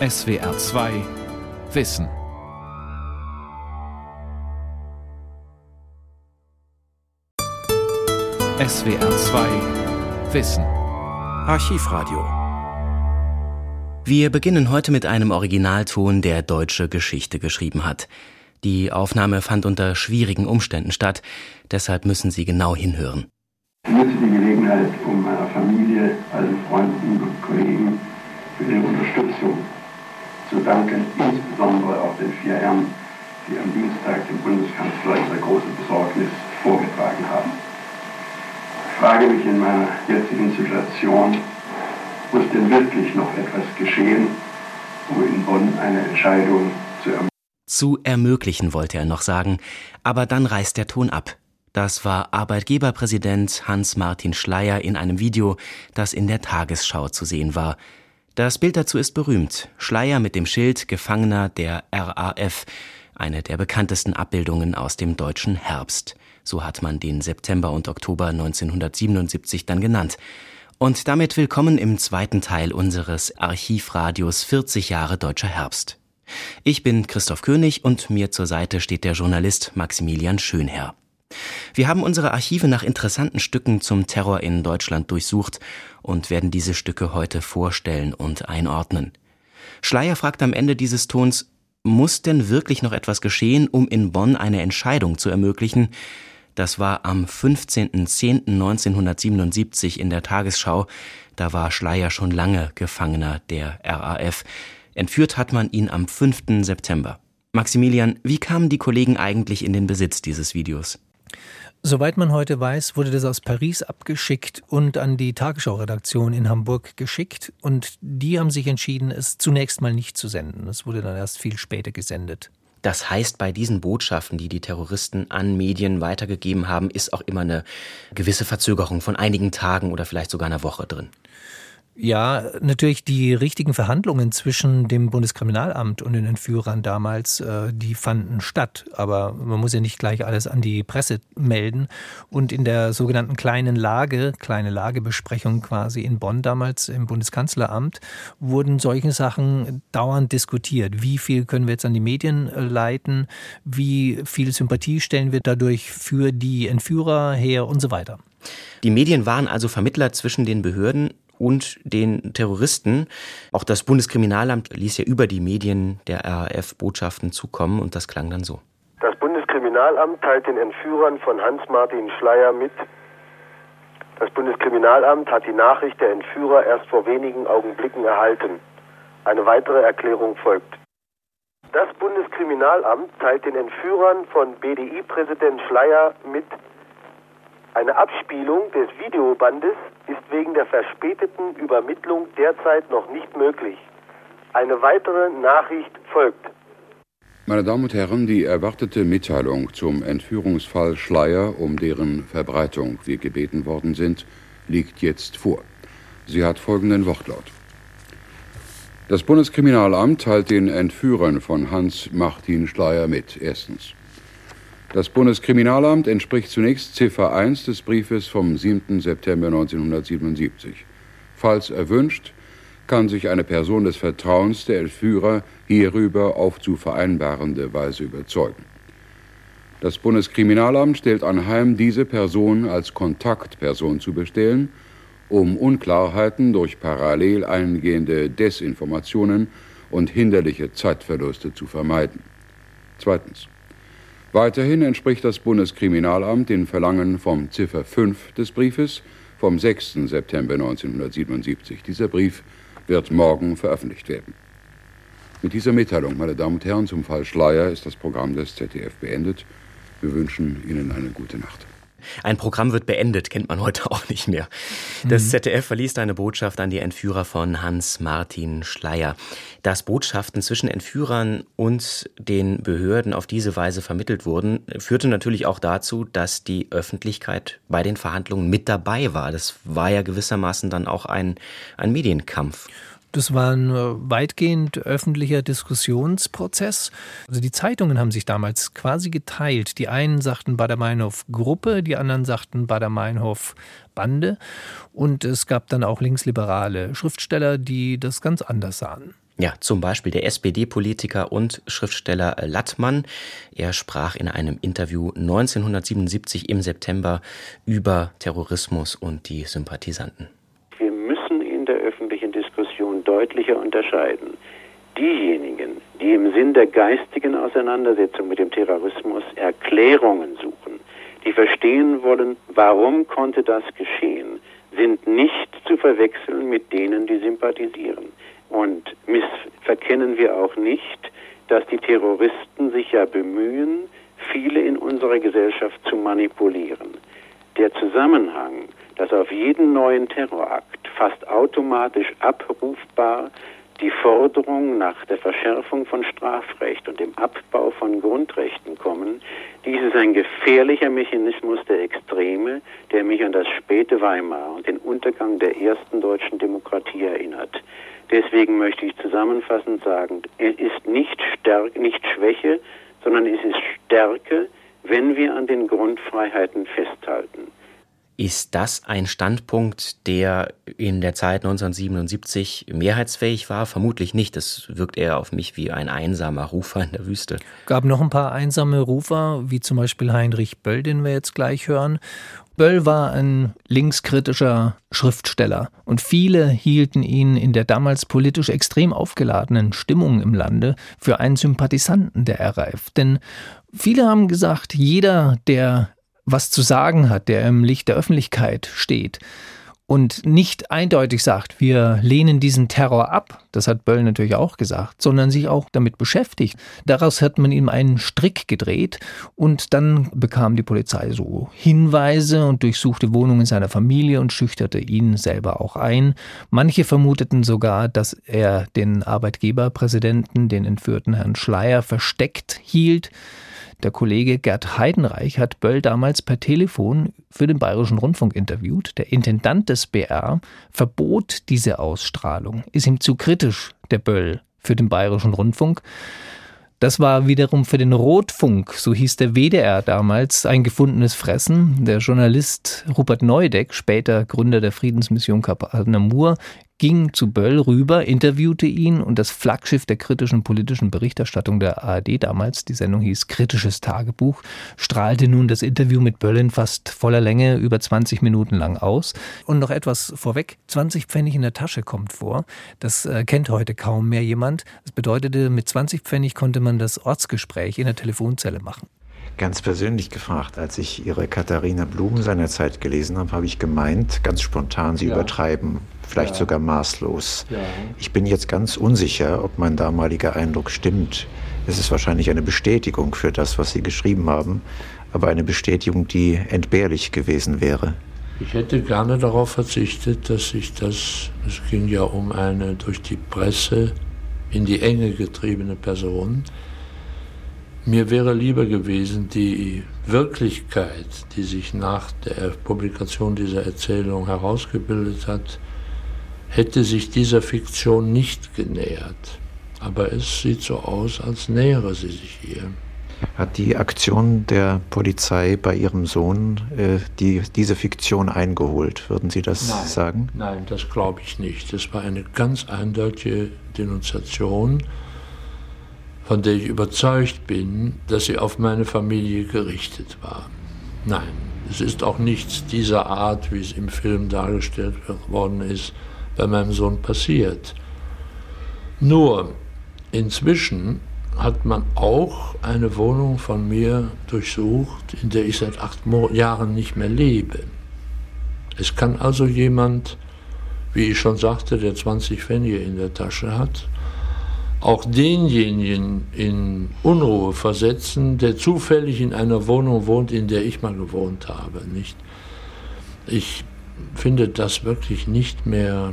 SWR 2 Wissen. SWR 2 Wissen. Archivradio. Wir beginnen heute mit einem Originalton, der deutsche Geschichte geschrieben hat. Die Aufnahme fand unter schwierigen Umständen statt, deshalb müssen Sie genau hinhören. Ich nutze die Gelegenheit, um meiner Familie, allen Freunden und Kollegen für ihre Unterstützung zu danken, insbesondere auch den vier Herren, die am Dienstag dem Bundeskanzler ihre große Besorgnis vorgetragen haben. Ich frage mich in meiner jetzigen Situation, muss denn wirklich noch etwas geschehen, um in Bonn eine Entscheidung zu ermöglichen? Zu ermöglichen wollte er noch sagen, aber dann reißt der Ton ab. Das war Arbeitgeberpräsident Hans-Martin Schleyer in einem Video, das in der Tagesschau zu sehen war. Das Bild dazu ist berühmt. Schleyer mit dem Schild Gefangener der RAF, eine der bekanntesten Abbildungen aus dem deutschen Herbst. So hat man den September und Oktober 1977 dann genannt. Und damit willkommen im zweiten Teil unseres Archivradios 40 Jahre deutscher Herbst. Ich bin Christoph König und mir zur Seite steht der Journalist Maximilian Schönherr. Wir haben unsere Archive nach interessanten Stücken zum Terror in Deutschland durchsucht und werden diese Stücke heute vorstellen und einordnen. Schleier fragt am Ende dieses Tons, muss denn wirklich noch etwas geschehen, um in Bonn eine Entscheidung zu ermöglichen? Das war am 15.10.1977 in der Tagesschau. Da war Schleier schon lange Gefangener der RAF. Entführt hat man ihn am 5. September. Maximilian, wie kamen die Kollegen eigentlich in den Besitz dieses Videos? Soweit man heute weiß, wurde das aus Paris abgeschickt und an die Tagesschau-Redaktion in Hamburg geschickt. Und die haben sich entschieden, es zunächst mal nicht zu senden. Es wurde dann erst viel später gesendet. Das heißt, bei diesen Botschaften, die die Terroristen an Medien weitergegeben haben, ist auch immer eine gewisse Verzögerung von einigen Tagen oder vielleicht sogar einer Woche drin. Ja, natürlich die richtigen Verhandlungen zwischen dem Bundeskriminalamt und den Entführern damals, äh, die fanden statt. Aber man muss ja nicht gleich alles an die Presse melden. Und in der sogenannten kleinen Lage, kleine Lagebesprechung quasi in Bonn damals im Bundeskanzleramt, wurden solche Sachen dauernd diskutiert. Wie viel können wir jetzt an die Medien äh, leiten? Wie viel Sympathie stellen wir dadurch für die Entführer her und so weiter? Die Medien waren also Vermittler zwischen den Behörden und den Terroristen. Auch das Bundeskriminalamt ließ ja über die Medien der RAF Botschaften zukommen und das klang dann so. Das Bundeskriminalamt teilt den Entführern von Hans-Martin Schleier mit. Das Bundeskriminalamt hat die Nachricht der Entführer erst vor wenigen Augenblicken erhalten. Eine weitere Erklärung folgt. Das Bundeskriminalamt teilt den Entführern von BDI-Präsident Schleier mit, eine Abspielung des Videobandes ist wegen der verspäteten Übermittlung derzeit noch nicht möglich. Eine weitere Nachricht folgt. Meine Damen und Herren, die erwartete Mitteilung zum Entführungsfall Schleier, um deren Verbreitung wir gebeten worden sind, liegt jetzt vor. Sie hat folgenden Wortlaut. Das Bundeskriminalamt teilt den Entführern von Hans Martin Schleier mit. Erstens. Das Bundeskriminalamt entspricht zunächst Ziffer 1 des Briefes vom 7. September 1977. Falls erwünscht, kann sich eine Person des Vertrauens der Entführer hierüber auf zu vereinbarende Weise überzeugen. Das Bundeskriminalamt stellt anheim, diese Person als Kontaktperson zu bestellen, um Unklarheiten durch parallel eingehende Desinformationen und hinderliche Zeitverluste zu vermeiden. Zweitens. Weiterhin entspricht das Bundeskriminalamt den Verlangen vom Ziffer 5 des Briefes vom 6. September 1977. Dieser Brief wird morgen veröffentlicht werden. Mit dieser Mitteilung, meine Damen und Herren, zum Fall Schleier ist das Programm des ZDF beendet. Wir wünschen Ihnen eine gute Nacht. Ein Programm wird beendet, kennt man heute auch nicht mehr. Das mhm. ZDF verließ eine Botschaft an die Entführer von Hans-Martin Schleier. Dass Botschaften zwischen Entführern und den Behörden auf diese Weise vermittelt wurden, führte natürlich auch dazu, dass die Öffentlichkeit bei den Verhandlungen mit dabei war. Das war ja gewissermaßen dann auch ein, ein Medienkampf. Das war ein äh, weitgehend öffentlicher Diskussionsprozess. Also die Zeitungen haben sich damals quasi geteilt. Die einen sagten Bader-Meinhof Gruppe, die anderen sagten Bader-Meinhof Bande. Und es gab dann auch linksliberale Schriftsteller, die das ganz anders sahen. Ja, zum Beispiel der SPD-Politiker und Schriftsteller Lattmann. Er sprach in einem Interview 1977 im September über Terrorismus und die Sympathisanten. Der öffentlichen Diskussion deutlicher unterscheiden. Diejenigen, die im Sinn der geistigen Auseinandersetzung mit dem Terrorismus Erklärungen suchen, die verstehen wollen, warum konnte das geschehen, sind nicht zu verwechseln mit denen, die sympathisieren. Und missverkennen wir auch nicht, dass die Terroristen sich ja bemühen, viele in unserer Gesellschaft zu manipulieren. Der Zusammenhang, dass auf jeden neuen Terrorakt fast automatisch abrufbar die Forderung nach der Verschärfung von Strafrecht und dem Abbau von Grundrechten kommen, dies ist ein gefährlicher Mechanismus der Extreme, der mich an das späte Weimar und den Untergang der ersten deutschen Demokratie erinnert. Deswegen möchte ich zusammenfassend sagen, es ist nicht, Stärke, nicht Schwäche, sondern es ist Stärke, wenn wir an den Grundfreiheiten festhalten. Ist das ein Standpunkt, der in der Zeit 1977 mehrheitsfähig war? Vermutlich nicht. Das wirkt eher auf mich wie ein einsamer Rufer in der Wüste. Gab noch ein paar einsame Rufer, wie zum Beispiel Heinrich Böll, den wir jetzt gleich hören. Böll war ein linkskritischer Schriftsteller und viele hielten ihn in der damals politisch extrem aufgeladenen Stimmung im Lande für einen Sympathisanten der RAF. Denn viele haben gesagt, jeder, der was zu sagen hat, der im Licht der Öffentlichkeit steht, und nicht eindeutig sagt, wir lehnen diesen Terror ab, das hat Böll natürlich auch gesagt, sondern sich auch damit beschäftigt. Daraus hat man ihm einen Strick gedreht und dann bekam die Polizei so Hinweise und durchsuchte Wohnungen seiner Familie und schüchterte ihn selber auch ein. Manche vermuteten sogar, dass er den Arbeitgeberpräsidenten, den entführten Herrn Schleier, versteckt hielt. Der Kollege Gerd Heidenreich hat Böll damals per Telefon für den Bayerischen Rundfunk interviewt. Der Intendant des BR verbot diese Ausstrahlung, ist ihm zu kritisch, der Böll, für den Bayerischen Rundfunk. Das war wiederum für den Rotfunk, so hieß der WDR damals, ein gefundenes Fressen. Der Journalist Rupert Neudeck, später Gründer der Friedensmission Kap Namur, ging zu Böll rüber, interviewte ihn und das Flaggschiff der kritischen politischen Berichterstattung der ARD damals, die Sendung hieß Kritisches Tagebuch, strahlte nun das Interview mit Böll in fast voller Länge über 20 Minuten lang aus. Und noch etwas vorweg, 20 Pfennig in der Tasche kommt vor. Das äh, kennt heute kaum mehr jemand. Das bedeutete, mit 20 Pfennig konnte man das Ortsgespräch in der Telefonzelle machen ganz persönlich gefragt. Als ich Ihre Katharina Blum seinerzeit gelesen habe, habe ich gemeint, ganz spontan, Sie ja. übertreiben, vielleicht ja. sogar maßlos. Ja. Ich bin jetzt ganz unsicher, ob mein damaliger Eindruck stimmt. Es ist wahrscheinlich eine Bestätigung für das, was Sie geschrieben haben, aber eine Bestätigung, die entbehrlich gewesen wäre. Ich hätte gerne darauf verzichtet, dass ich das, es ging ja um eine durch die Presse in die Enge getriebene Person, mir wäre lieber gewesen, die Wirklichkeit, die sich nach der Publikation dieser Erzählung herausgebildet hat, hätte sich dieser Fiktion nicht genähert. Aber es sieht so aus, als nähere sie sich ihr. Hat die Aktion der Polizei bei Ihrem Sohn äh, die, diese Fiktion eingeholt? Würden Sie das nein, sagen? Nein, das glaube ich nicht. Es war eine ganz eindeutige Denunziation von der ich überzeugt bin, dass sie auf meine Familie gerichtet war. Nein, es ist auch nichts dieser Art, wie es im Film dargestellt worden ist, bei meinem Sohn passiert. Nur inzwischen hat man auch eine Wohnung von mir durchsucht, in der ich seit acht Jahren nicht mehr lebe. Es kann also jemand, wie ich schon sagte, der 20 Pfennige in der Tasche hat, auch denjenigen in Unruhe versetzen, der zufällig in einer Wohnung wohnt, in der ich mal gewohnt habe. Nicht? Ich finde das wirklich nicht mehr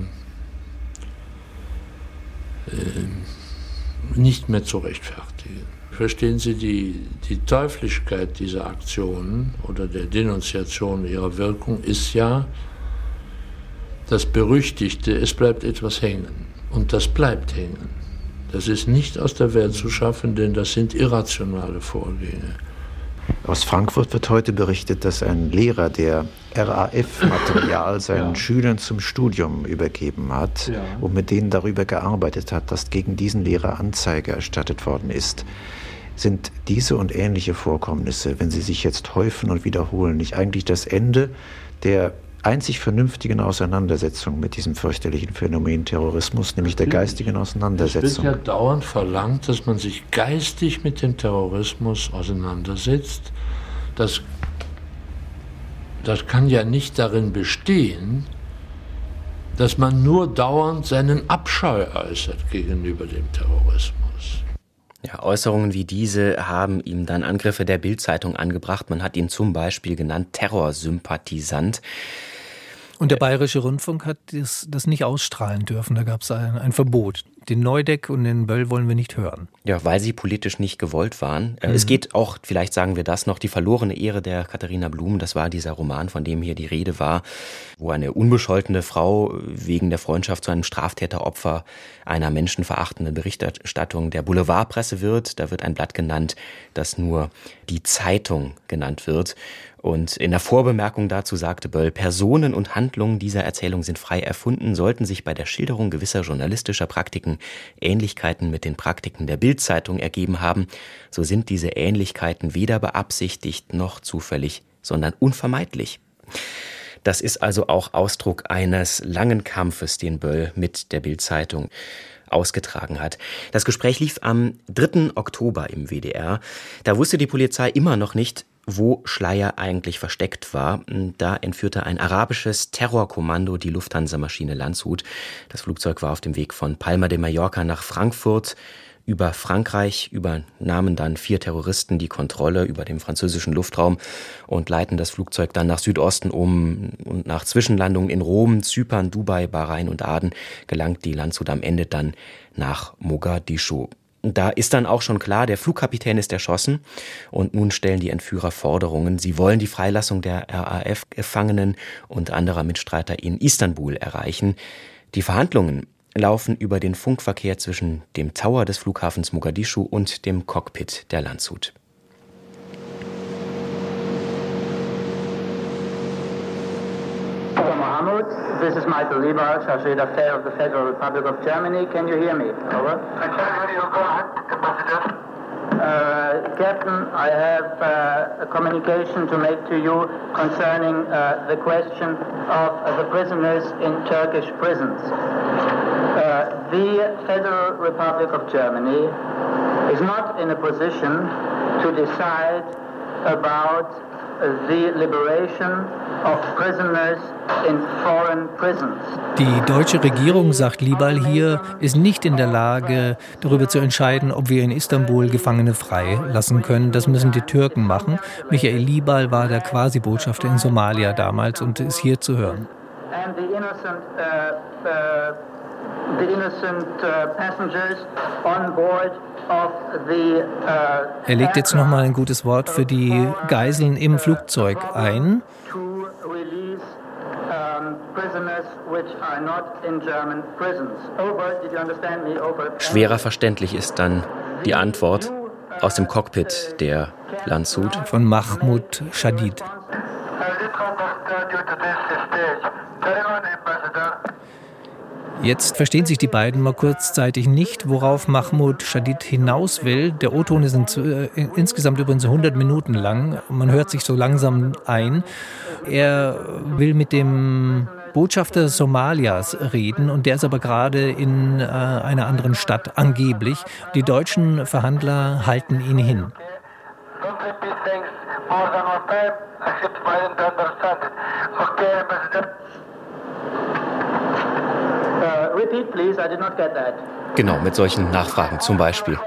äh, nicht mehr zu rechtfertigen. Verstehen Sie die, die Teuflischkeit dieser Aktionen oder der Denunziation ihrer Wirkung ist ja das Berüchtigte, es bleibt etwas hängen. Und das bleibt hängen. Das ist nicht aus der Welt zu schaffen, denn das sind irrationale Vorgänge. Aus Frankfurt wird heute berichtet, dass ein Lehrer, der RAF-Material seinen ja. Schülern zum Studium übergeben hat ja. und mit denen darüber gearbeitet hat, dass gegen diesen Lehrer Anzeige erstattet worden ist. Sind diese und ähnliche Vorkommnisse, wenn sie sich jetzt häufen und wiederholen, nicht eigentlich das Ende der einzig vernünftigen Auseinandersetzung mit diesem fürchterlichen Phänomen Terrorismus, nämlich der geistigen Auseinandersetzung. Es wird ja dauernd verlangt, dass man sich geistig mit dem Terrorismus auseinandersetzt. Das, das kann ja nicht darin bestehen, dass man nur dauernd seinen Abscheu äußert gegenüber dem Terrorismus. Ja, Äußerungen wie diese haben ihm dann Angriffe der Bildzeitung angebracht. Man hat ihn zum Beispiel genannt Terrorsympathisant. Und der Bayerische Rundfunk hat das, das nicht ausstrahlen dürfen. Da gab es ein, ein, Verbot. Den Neudeck und den Böll wollen wir nicht hören. Ja, weil sie politisch nicht gewollt waren. Äh, mhm. Es geht auch, vielleicht sagen wir das noch, die verlorene Ehre der Katharina Blum. Das war dieser Roman, von dem hier die Rede war, wo eine unbescholtene Frau wegen der Freundschaft zu einem Straftäteropfer einer menschenverachtenden Berichterstattung der Boulevardpresse wird. Da wird ein Blatt genannt, das nur die Zeitung genannt wird. Und in der Vorbemerkung dazu sagte Böll, Personen und Handlungen dieser Erzählung sind frei erfunden, sollten sich bei der Schilderung gewisser journalistischer Praktiken Ähnlichkeiten mit den Praktiken der Bildzeitung ergeben haben, so sind diese Ähnlichkeiten weder beabsichtigt noch zufällig, sondern unvermeidlich. Das ist also auch Ausdruck eines langen Kampfes, den Böll mit der Bildzeitung ausgetragen hat. Das Gespräch lief am 3. Oktober im WDR. Da wusste die Polizei immer noch nicht, wo Schleier eigentlich versteckt war. Da entführte ein arabisches Terrorkommando die Lufthansa-Maschine Landshut. Das Flugzeug war auf dem Weg von Palma de Mallorca nach Frankfurt. Über Frankreich übernahmen dann vier Terroristen die Kontrolle über dem französischen Luftraum und leiten das Flugzeug dann nach Südosten um. Und nach Zwischenlandungen in Rom, Zypern, Dubai, Bahrain und Aden gelangt die Landshut am Ende dann nach Mogadischu. Da ist dann auch schon klar, der Flugkapitän ist erschossen und nun stellen die Entführer Forderungen. Sie wollen die Freilassung der RAF-Gefangenen und anderer Mitstreiter in Istanbul erreichen. Die Verhandlungen laufen über den Funkverkehr zwischen dem Tower des Flughafens Mogadischu und dem Cockpit der Landshut. This is Michael Lieber, Chargé d'Affaires of the Federal Republic of Germany. Can you hear me? Over. I can hear you. Go ahead, Ambassador. Uh, Captain, I have uh, a communication to make to you concerning uh, the question of the prisoners in Turkish prisons. Uh, the Federal Republic of Germany is not in a position to decide about Die deutsche Regierung, sagt Libal hier, ist nicht in der Lage, darüber zu entscheiden, ob wir in Istanbul Gefangene freilassen können. Das müssen die Türken machen. Michael Libal war der Quasi-Botschafter in Somalia damals und ist hier zu hören. And the innocent, uh, uh the innocent uh, passengers on board uh, er legt jetzt noch mal ein gutes Wort für die Geiseln im Flugzeug ein. Schwerer verständlich ist dann die Antwort aus dem Cockpit der Landshut. Von Mahmoud Shadid. Jetzt verstehen sich die beiden mal kurzzeitig nicht, worauf Mahmoud Shadid hinaus will. Der O-Ton ist in, äh, insgesamt übrigens 100 Minuten lang. Man hört sich so langsam ein. Er will mit dem Botschafter Somalias reden und der ist aber gerade in äh, einer anderen Stadt angeblich. Die deutschen Verhandler halten ihn hin. Uh, repeat, please. I did not get that. Genau, mit solchen Nachfragen zum Beispiel.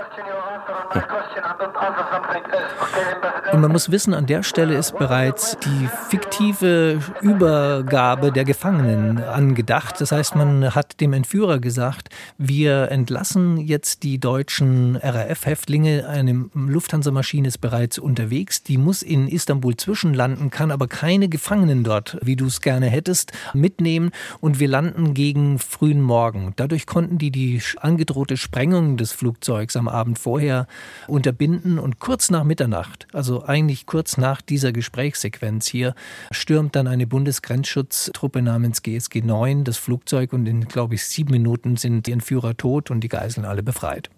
Und man muss wissen, an der Stelle ist bereits die fiktive Übergabe der Gefangenen angedacht. Das heißt, man hat dem Entführer gesagt, wir entlassen jetzt die deutschen RAF-Häftlinge. Eine Lufthansa-Maschine ist bereits unterwegs. Die muss in Istanbul zwischenlanden, kann aber keine Gefangenen dort, wie du es gerne hättest, mitnehmen. Und wir landen gegen frühen Morgen. Dadurch konnten die die angedrohte Sprengung des Flugzeugs am Abend vorher unterbinden entbinden und kurz nach Mitternacht, also eigentlich kurz nach dieser Gesprächssequenz hier, stürmt dann eine Bundesgrenzschutztruppe namens GSG 9 das Flugzeug und in, glaube ich, sieben Minuten sind die Entführer tot und die Geiseln alle befreit.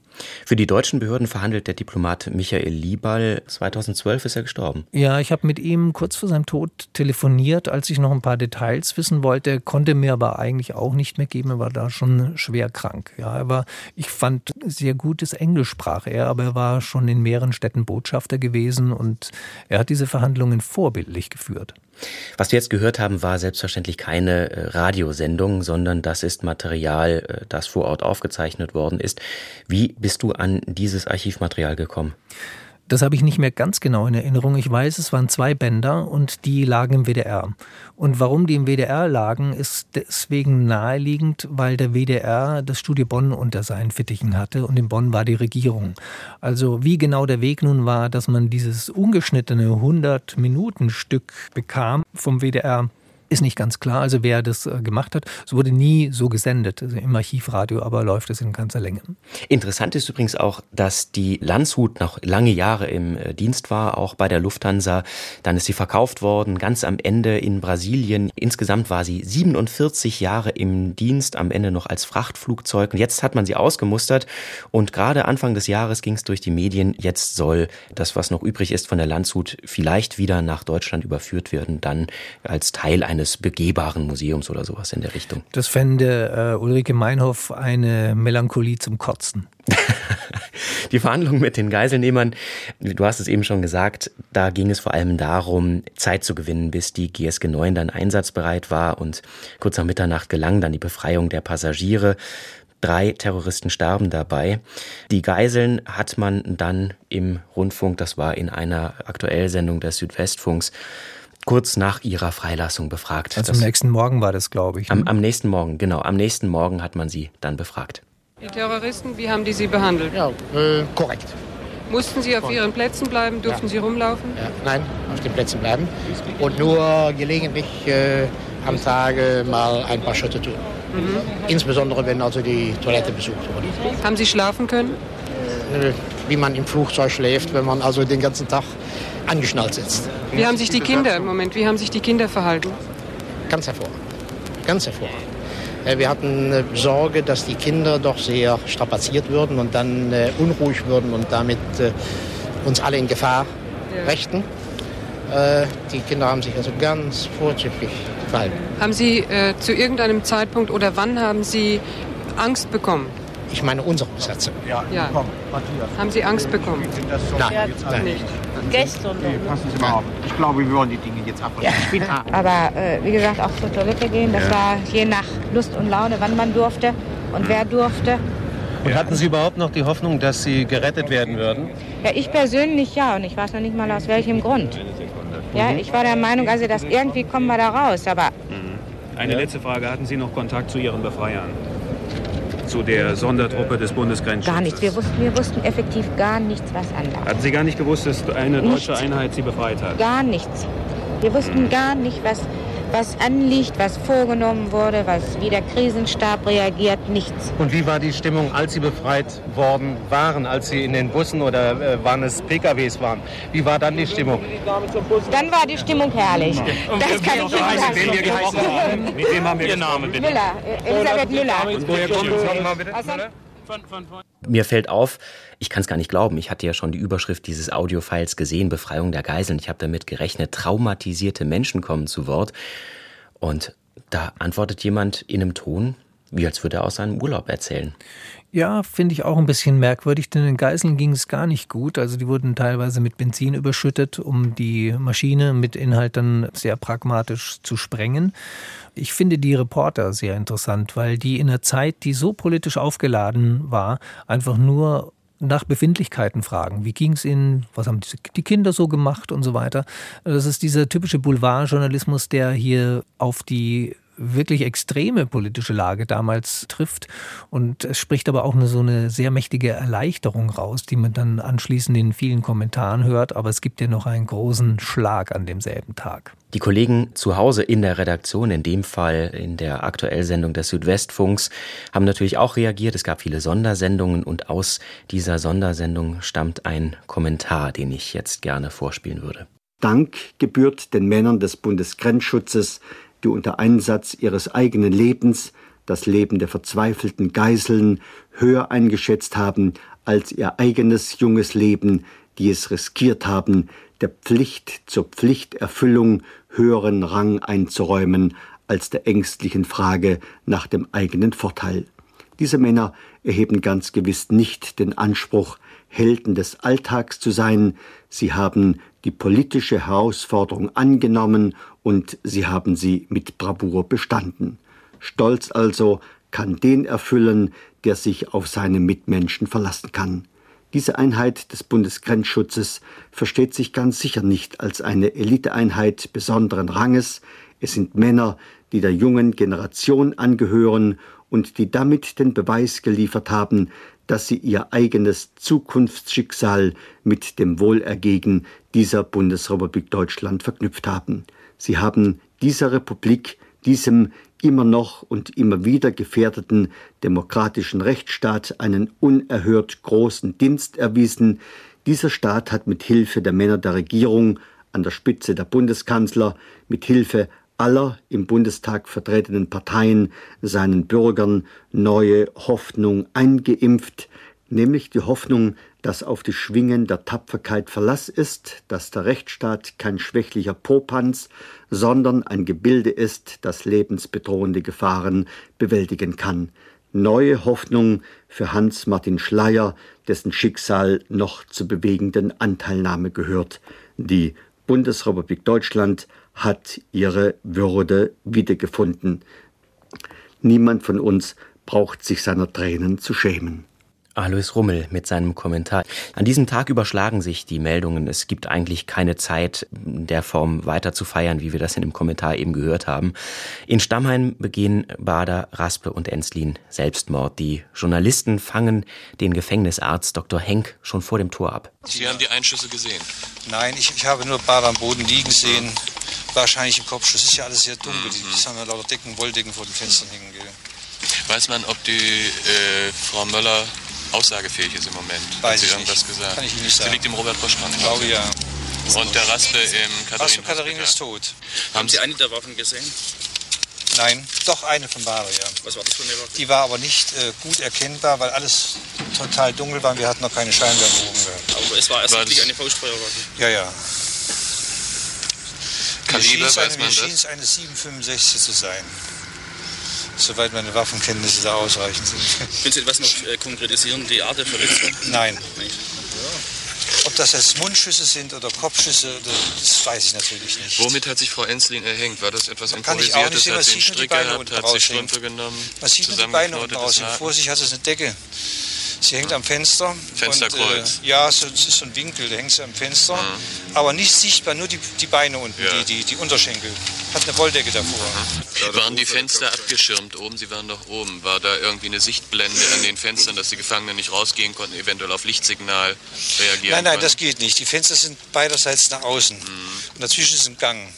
Für die deutschen Behörden verhandelt der Diplomat Michael Liebal. 2012 ist er gestorben. Ja, ich habe mit ihm kurz vor seinem Tod telefoniert, als ich noch ein paar Details wissen wollte, konnte mir aber eigentlich auch nicht mehr geben. Er war da schon schwer krank. Ja, er war, ich fand sehr gutes Englisch sprach er, aber er war schon in mehreren Städten Botschafter gewesen und er hat diese Verhandlungen vorbildlich geführt. Was wir jetzt gehört haben, war selbstverständlich keine äh, Radiosendung, sondern das ist Material, äh, das vor Ort aufgezeichnet worden ist. Wie bist du an dieses Archivmaterial gekommen? Das habe ich nicht mehr ganz genau in Erinnerung. Ich weiß, es waren zwei Bänder und die lagen im WDR. Und warum die im WDR lagen, ist deswegen naheliegend, weil der WDR das Studio Bonn unter seinen Fittichen hatte und in Bonn war die Regierung. Also wie genau der Weg nun war, dass man dieses ungeschnittene 100-Minuten-Stück bekam vom WDR, ist nicht ganz klar, also wer das äh, gemacht hat. Es wurde nie so gesendet, also im Archivradio, aber läuft es in ganzer Länge. Interessant ist übrigens auch, dass die Landshut noch lange Jahre im äh, Dienst war, auch bei der Lufthansa. Dann ist sie verkauft worden, ganz am Ende in Brasilien. Insgesamt war sie 47 Jahre im Dienst, am Ende noch als Frachtflugzeug. Und jetzt hat man sie ausgemustert und gerade Anfang des Jahres ging es durch die Medien. Jetzt soll das, was noch übrig ist von der Landshut, vielleicht wieder nach Deutschland überführt werden, dann als Teil eines eines begehbaren Museums oder sowas in der Richtung. Das fände äh, Ulrike Meinhoff eine Melancholie zum Kotzen. Die Verhandlungen mit den Geiselnehmern, du hast es eben schon gesagt, da ging es vor allem darum, Zeit zu gewinnen, bis die GSG 9 dann einsatzbereit war und kurz nach Mitternacht gelang dann die Befreiung der Passagiere. Drei Terroristen starben dabei. Die Geiseln hat man dann im Rundfunk, das war in einer Aktuellsendung des Südwestfunks, kurz nach ihrer Freilassung befragt. Also am nächsten Morgen war das, glaube ich. Ne? Am, am, nächsten Morgen, genau. Am nächsten Morgen hat man sie dann befragt. Die Terroristen, wie haben die sie behandelt? Ja, äh, korrekt. Mussten Sie auf Ihren Plätzen bleiben? Durften ja. Sie rumlaufen? Ja. Nein, auf den Plätzen bleiben. Und nur gelegentlich äh, am Tage mal ein paar Schritte tun. Mhm. Insbesondere, wenn also die Toilette besucht wurde. Haben Sie schlafen können? Äh, wie man im Flugzeug schläft, wenn man also den ganzen Tag angeschnallt sitzt. Wie haben sich die Kinder, Moment, wie haben sich die Kinder verhalten? Ganz hervorragend. Ganz hervorragend. Äh, wir hatten äh, Sorge, dass die Kinder doch sehr strapaziert würden und dann äh, unruhig würden und damit uns alle in Gefahr brächten. Die Kinder haben sich also ganz vorzüglich verhalten. Haben Sie äh, zu irgendeinem Zeitpunkt oder wann haben Sie Angst bekommen? Ich meine unsere Besatzung. Ja. ja. Haben Sie Angst bekommen? Nein, nein. nicht. Gestern. Nee, passen Sie mal auf. Ich glaube, wir wollen die Dinge jetzt ab. Ja. Aber äh, wie gesagt, auch zur Toilette gehen, das ja. war je nach Lust und Laune, wann man durfte und mhm. wer durfte. Und hatten Sie überhaupt noch die Hoffnung, dass Sie gerettet werden würden? Ja, ich persönlich ja. Und ich weiß noch nicht mal aus welchem Grund. Ja, ich war der Meinung, also dass irgendwie kommen wir da raus. Aber mhm. Eine letzte Frage. Hatten Sie noch Kontakt zu Ihren Befreiern? Zu der Sondertruppe des Bundesgrenzschutzes? Gar nichts. Wir wussten, wir wussten effektiv gar nichts, was anlag. Hatten Sie gar nicht gewusst, dass eine deutsche nichts. Einheit Sie befreit hat? Gar nichts. Wir wussten hm. gar nicht, was, was anliegt, was vorgenommen wurde, was, wie der Krisenstab reagiert, nichts. Und wie war die Stimmung, als Sie befreit worden waren, als Sie in den Bussen oder äh, waren es PKWs waren? Wie war dann die Stimmung? Dann war die Stimmung herrlich. Und das kann ich Ihnen sagen. wir gesprochen haben? Mit wem haben wir Ihr Name bitte? Müller, Elisabeth Müller. Und woher kommen Sie nochmal bitte? Mir fällt auf, ich kann es gar nicht glauben, ich hatte ja schon die Überschrift dieses Audiofiles gesehen, Befreiung der Geiseln. Ich habe damit gerechnet, traumatisierte Menschen kommen zu Wort. Und da antwortet jemand in einem Ton, wie als würde er aus seinem Urlaub erzählen. Ja, finde ich auch ein bisschen merkwürdig, denn den Geiseln ging es gar nicht gut. Also die wurden teilweise mit Benzin überschüttet, um die Maschine mit Inhalt dann sehr pragmatisch zu sprengen. Ich finde die Reporter sehr interessant, weil die in einer Zeit, die so politisch aufgeladen war, einfach nur nach Befindlichkeiten fragen. Wie ging es Ihnen? Was haben die Kinder so gemacht und so weiter? Das ist dieser typische Boulevardjournalismus, der hier auf die wirklich extreme politische Lage damals trifft. Und es spricht aber auch eine, so eine sehr mächtige Erleichterung raus, die man dann anschließend in vielen Kommentaren hört. Aber es gibt ja noch einen großen Schlag an demselben Tag. Die Kollegen zu Hause in der Redaktion, in dem Fall in der Aktuellsendung des Südwestfunks, haben natürlich auch reagiert. Es gab viele Sondersendungen und aus dieser Sondersendung stammt ein Kommentar, den ich jetzt gerne vorspielen würde. Dank gebührt den Männern des Bundesgrenzschutzes, die unter Einsatz ihres eigenen Lebens das Leben der verzweifelten Geiseln höher eingeschätzt haben als ihr eigenes junges Leben, die es riskiert haben, der Pflicht zur Pflichterfüllung höheren Rang einzuräumen als der ängstlichen Frage nach dem eigenen Vorteil. Diese Männer erheben ganz gewiss nicht den Anspruch, Helden des Alltags zu sein, sie haben die politische Herausforderung angenommen und sie haben sie mit Bravour bestanden. Stolz also kann den erfüllen, der sich auf seine Mitmenschen verlassen kann. Diese Einheit des Bundesgrenzschutzes versteht sich ganz sicher nicht als eine Eliteeinheit besonderen Ranges. Es sind Männer, die der jungen Generation angehören und die damit den Beweis geliefert haben, dass sie ihr eigenes Zukunftsschicksal mit dem Wohlergehen dieser Bundesrepublik Deutschland verknüpft haben. Sie haben dieser Republik, diesem immer noch und immer wieder gefährdeten demokratischen Rechtsstaat einen unerhört großen Dienst erwiesen. Dieser Staat hat mit Hilfe der Männer der Regierung, an der Spitze der Bundeskanzler, mit Hilfe aller im Bundestag vertretenen Parteien seinen Bürgern neue Hoffnung eingeimpft, nämlich die Hoffnung, dass auf die Schwingen der Tapferkeit Verlass ist, dass der Rechtsstaat kein schwächlicher Popanz, sondern ein Gebilde ist, das lebensbedrohende Gefahren bewältigen kann. Neue Hoffnung für Hans Martin Schleyer, dessen Schicksal noch zur bewegenden Anteilnahme gehört. Die Bundesrepublik Deutschland hat ihre Würde wiedergefunden. Niemand von uns braucht sich seiner Tränen zu schämen. Alois Rummel mit seinem Kommentar. An diesem Tag überschlagen sich die Meldungen. Es gibt eigentlich keine Zeit, der Form weiter zu feiern, wie wir das in dem Kommentar eben gehört haben. In Stammheim begehen Bader, Raspe und Enslin Selbstmord. Die Journalisten fangen den Gefängnisarzt Dr. Henk schon vor dem Tor ab. Sie haben die Einschüsse gesehen? Nein, ich, ich habe nur Bader am Boden liegen sehen. Wahrscheinlich im Kopfschuss. Ist ja alles sehr dunkel. Mhm. Die haben ja lauter Decken, Wolldecken vor den Fenstern hängen. Weiß man, ob die äh, Frau Möller aussagefähig ist im Moment. Weiß Hat sie ich irgendwas nicht. gesagt? Kann ich Ihnen nicht sagen. Sie liegt im Robert Boschmann. Ich glaube ja. Und der Raspe im Katharin. Raspe Katharin ist tot. Haben Sie eine der Waffen gesehen? Nein, doch eine von Bader, ja. Was war das für eine Waffe? Die war aber nicht äh, gut erkennbar, weil alles total dunkel war und wir hatten noch keine Scheinwerfer oben gehabt. Aber es war ersichtlich eine Faustfeuerwaffe. Ja, ja. Kaliber, mir schien es eine 765 zu sein. Soweit meine Waffenkenntnisse da ausreichend sind. Können Sie etwas noch äh, konkretisieren, die Art der Verletzung? Nein. Ob das jetzt Mundschüsse sind oder Kopfschüsse, das weiß ich natürlich nicht. Womit hat sich Frau Enslin erhängt? War das etwas Kann ich auch nicht Improvisiertes? sehen, Hat sie einen sieht nur die Strick Beine gehabt? unten Hat sie. Strümpfe genommen? Man sieht nur die Beine unten raus. Vor sich hat sie eine Decke. Sie hängt am Fenster. Fensterkreuz. Und, äh, ja, so, es ist so ein Winkel, da hängt sie am Fenster. Aber nicht sichtbar, nur die, die Beine unten, Ja. die, die, die Unterschenkel. Hat eine Wolldecke davor. Waren die Fenster abgeschirmt oben? Sie waren doch oben. War da irgendwie eine Sichtblende an den Fenstern, dass die Gefangenen nicht rausgehen konnten, eventuell auf Lichtsignal reagieren Nein, nein, konnten? das geht nicht. Die Fenster sind beiderseits nach außen. Mhm. Und dazwischen ist ein Gang.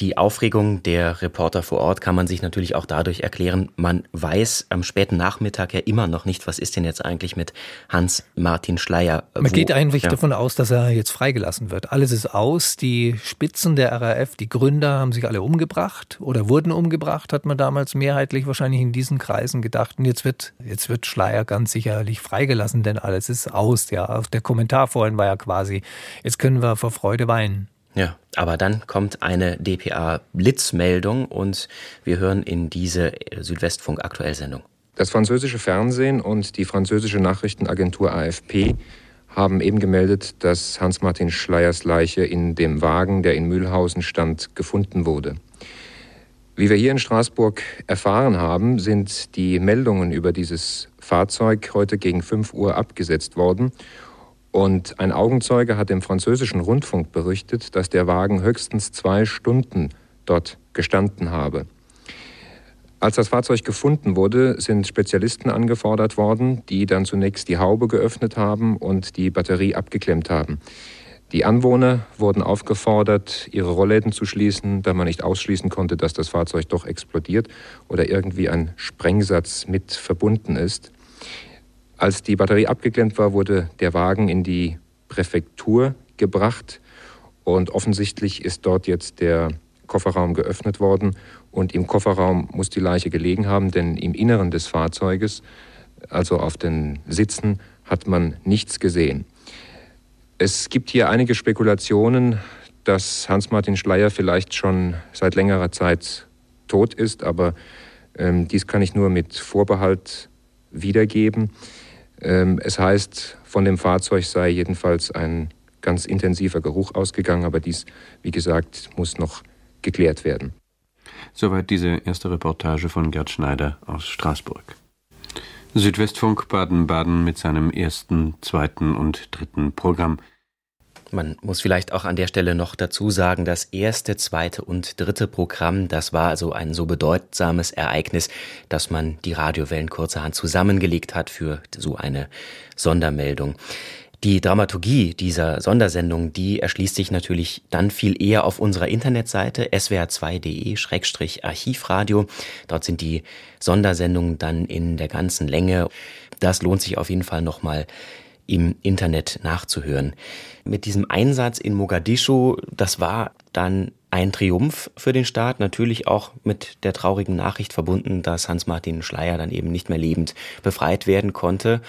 Die Aufregung der Reporter vor Ort kann man sich natürlich auch dadurch erklären, man weiß am späten Nachmittag ja immer noch nicht, was ist denn jetzt eigentlich mit Hans-Martin Schleyer. Man Wo- geht eigentlich ja. davon aus, dass er jetzt freigelassen wird. Alles ist aus. Die Spitzen der RAF, die Gründer haben sich alle umgebracht oder wurden umgebracht, hat man damals mehrheitlich wahrscheinlich in diesen Kreisen gedacht. Und jetzt wird, jetzt wird Schleier ganz sicherlich freigelassen, denn alles ist aus. Ja, der Kommentar vorhin war ja quasi, jetzt können wir vor Freude weinen. Ja, aber dann kommt eine DPA-Blitzmeldung und wir hören in diese Südwestfunk-Aktuellsendung. Das französische Fernsehen und die französische Nachrichtenagentur AFP haben eben gemeldet, dass Hans-Martin Schleyers Leiche in dem Wagen, der in Mühlhausen stand, gefunden wurde. Wie wir hier in Straßburg erfahren haben, sind die Meldungen über dieses Fahrzeug heute gegen 5 Uhr abgesetzt worden. Und ein Augenzeuge hat dem französischen Rundfunk berichtet, dass der Wagen höchstens zwei Stunden dort gestanden habe. Als das Fahrzeug gefunden wurde, sind Spezialisten angefordert worden, die dann zunächst die Haube geöffnet haben und die Batterie abgeklemmt haben. Die Anwohner wurden aufgefordert, ihre Rollläden zu schließen, da man nicht ausschließen konnte, dass das Fahrzeug doch explodiert oder irgendwie ein Sprengsatz mit verbunden ist. Als die Batterie abgeklemmt war, wurde der Wagen in die Präfektur gebracht und offensichtlich ist dort jetzt der Kofferraum geöffnet worden und im Kofferraum muss die Leiche gelegen haben, denn im Inneren des Fahrzeuges, also auf den Sitzen, hat man nichts gesehen. Es gibt hier einige Spekulationen, dass Hans-Martin Schleier vielleicht schon seit längerer Zeit tot ist, aber ähm, dies kann ich nur mit Vorbehalt wiedergeben. Ähm, es heißt, von dem Fahrzeug sei jedenfalls ein ganz intensiver Geruch ausgegangen, aber dies, wie gesagt, muss noch geklärt werden. Soweit diese erste Reportage von Gerd Schneider aus Straßburg. Südwestfunk Baden-Baden mit seinem ersten, zweiten und dritten Programm. Man muss vielleicht auch an der Stelle noch dazu sagen, das erste, zweite und dritte Programm, das war also ein so bedeutsames Ereignis, dass man die Radiowellen kurzerhand zusammengelegt hat für so eine Sondermeldung. Die Dramaturgie dieser Sondersendung, die erschließt sich natürlich dann viel eher auf unserer Internetseite swr2.de-archivradio. Dort sind die Sondersendungen dann in der ganzen Länge. Das lohnt sich auf jeden Fall nochmal im Internet nachzuhören. Mit diesem Einsatz in Mogadischu, das war dann ein Triumph für den Staat, natürlich auch mit der traurigen Nachricht verbunden, dass Hans-Martin Schleier dann eben nicht mehr lebend befreit werden konnte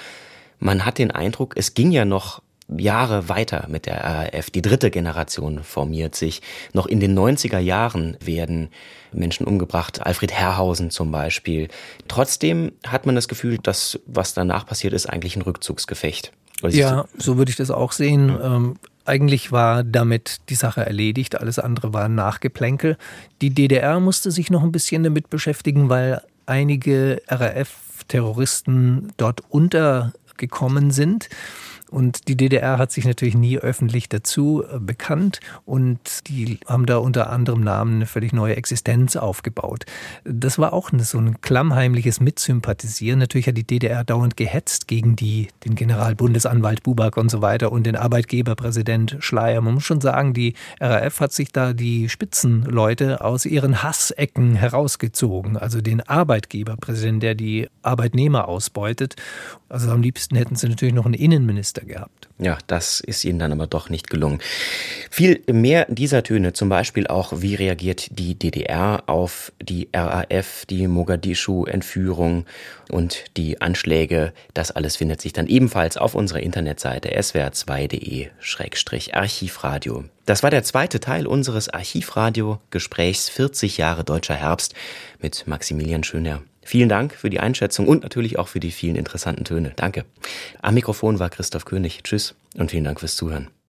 man hat den Eindruck, es ging ja noch Jahre weiter mit der RAF. Die dritte Generation formiert sich. Noch in den 90er Jahren werden Menschen umgebracht, Alfred Herrhausen zum Beispiel. Trotzdem hat man das Gefühl, dass was danach passiert ist, eigentlich ein Rückzugsgefecht. Ja, so würde ich das auch sehen. Ähm, eigentlich war damit die Sache erledigt, alles andere war Nachgeplänkel. Die DDR musste sich noch ein bisschen damit beschäftigen, weil einige RAF-Terroristen dort unter gekommen sind. Und die DDR hat sich natürlich nie öffentlich dazu äh, bekannt und die haben da unter anderem Namen eine völlig neue Existenz aufgebaut. Das war auch so ein klammheimliches Mitsympathisieren. Natürlich hat die DDR dauernd gehetzt gegen die, den Generalbundesanwalt Buback und so weiter und den Arbeitgeberpräsident Schleier. Man muss schon sagen, die RAF hat sich da die Spitzenleute aus ihren Hassecken herausgezogen. Also den Arbeitgeberpräsidenten, der die Arbeitnehmer ausbeutet. Also am liebsten hätten sie natürlich noch einen Innenminister gehabt. Ja, das ist ihnen dann aber doch nicht gelungen. Viel mehr dieser Töne, zum Beispiel auch, wie reagiert die DDR auf die RAF, die Mogadischu-Entführung und die Anschläge, das alles findet sich dann ebenfalls auf unserer Internetseite swr2.de-archivradio. Das war der zweite Teil unseres Archivradio-Gesprächs 40 Jahre Deutscher Herbst mit Maximilian Schöner. Vielen Dank für die Einschätzung und natürlich auch für die vielen interessanten Töne. Danke. Am Mikrofon war Christoph König. Tschüss und vielen Dank fürs Zuhören.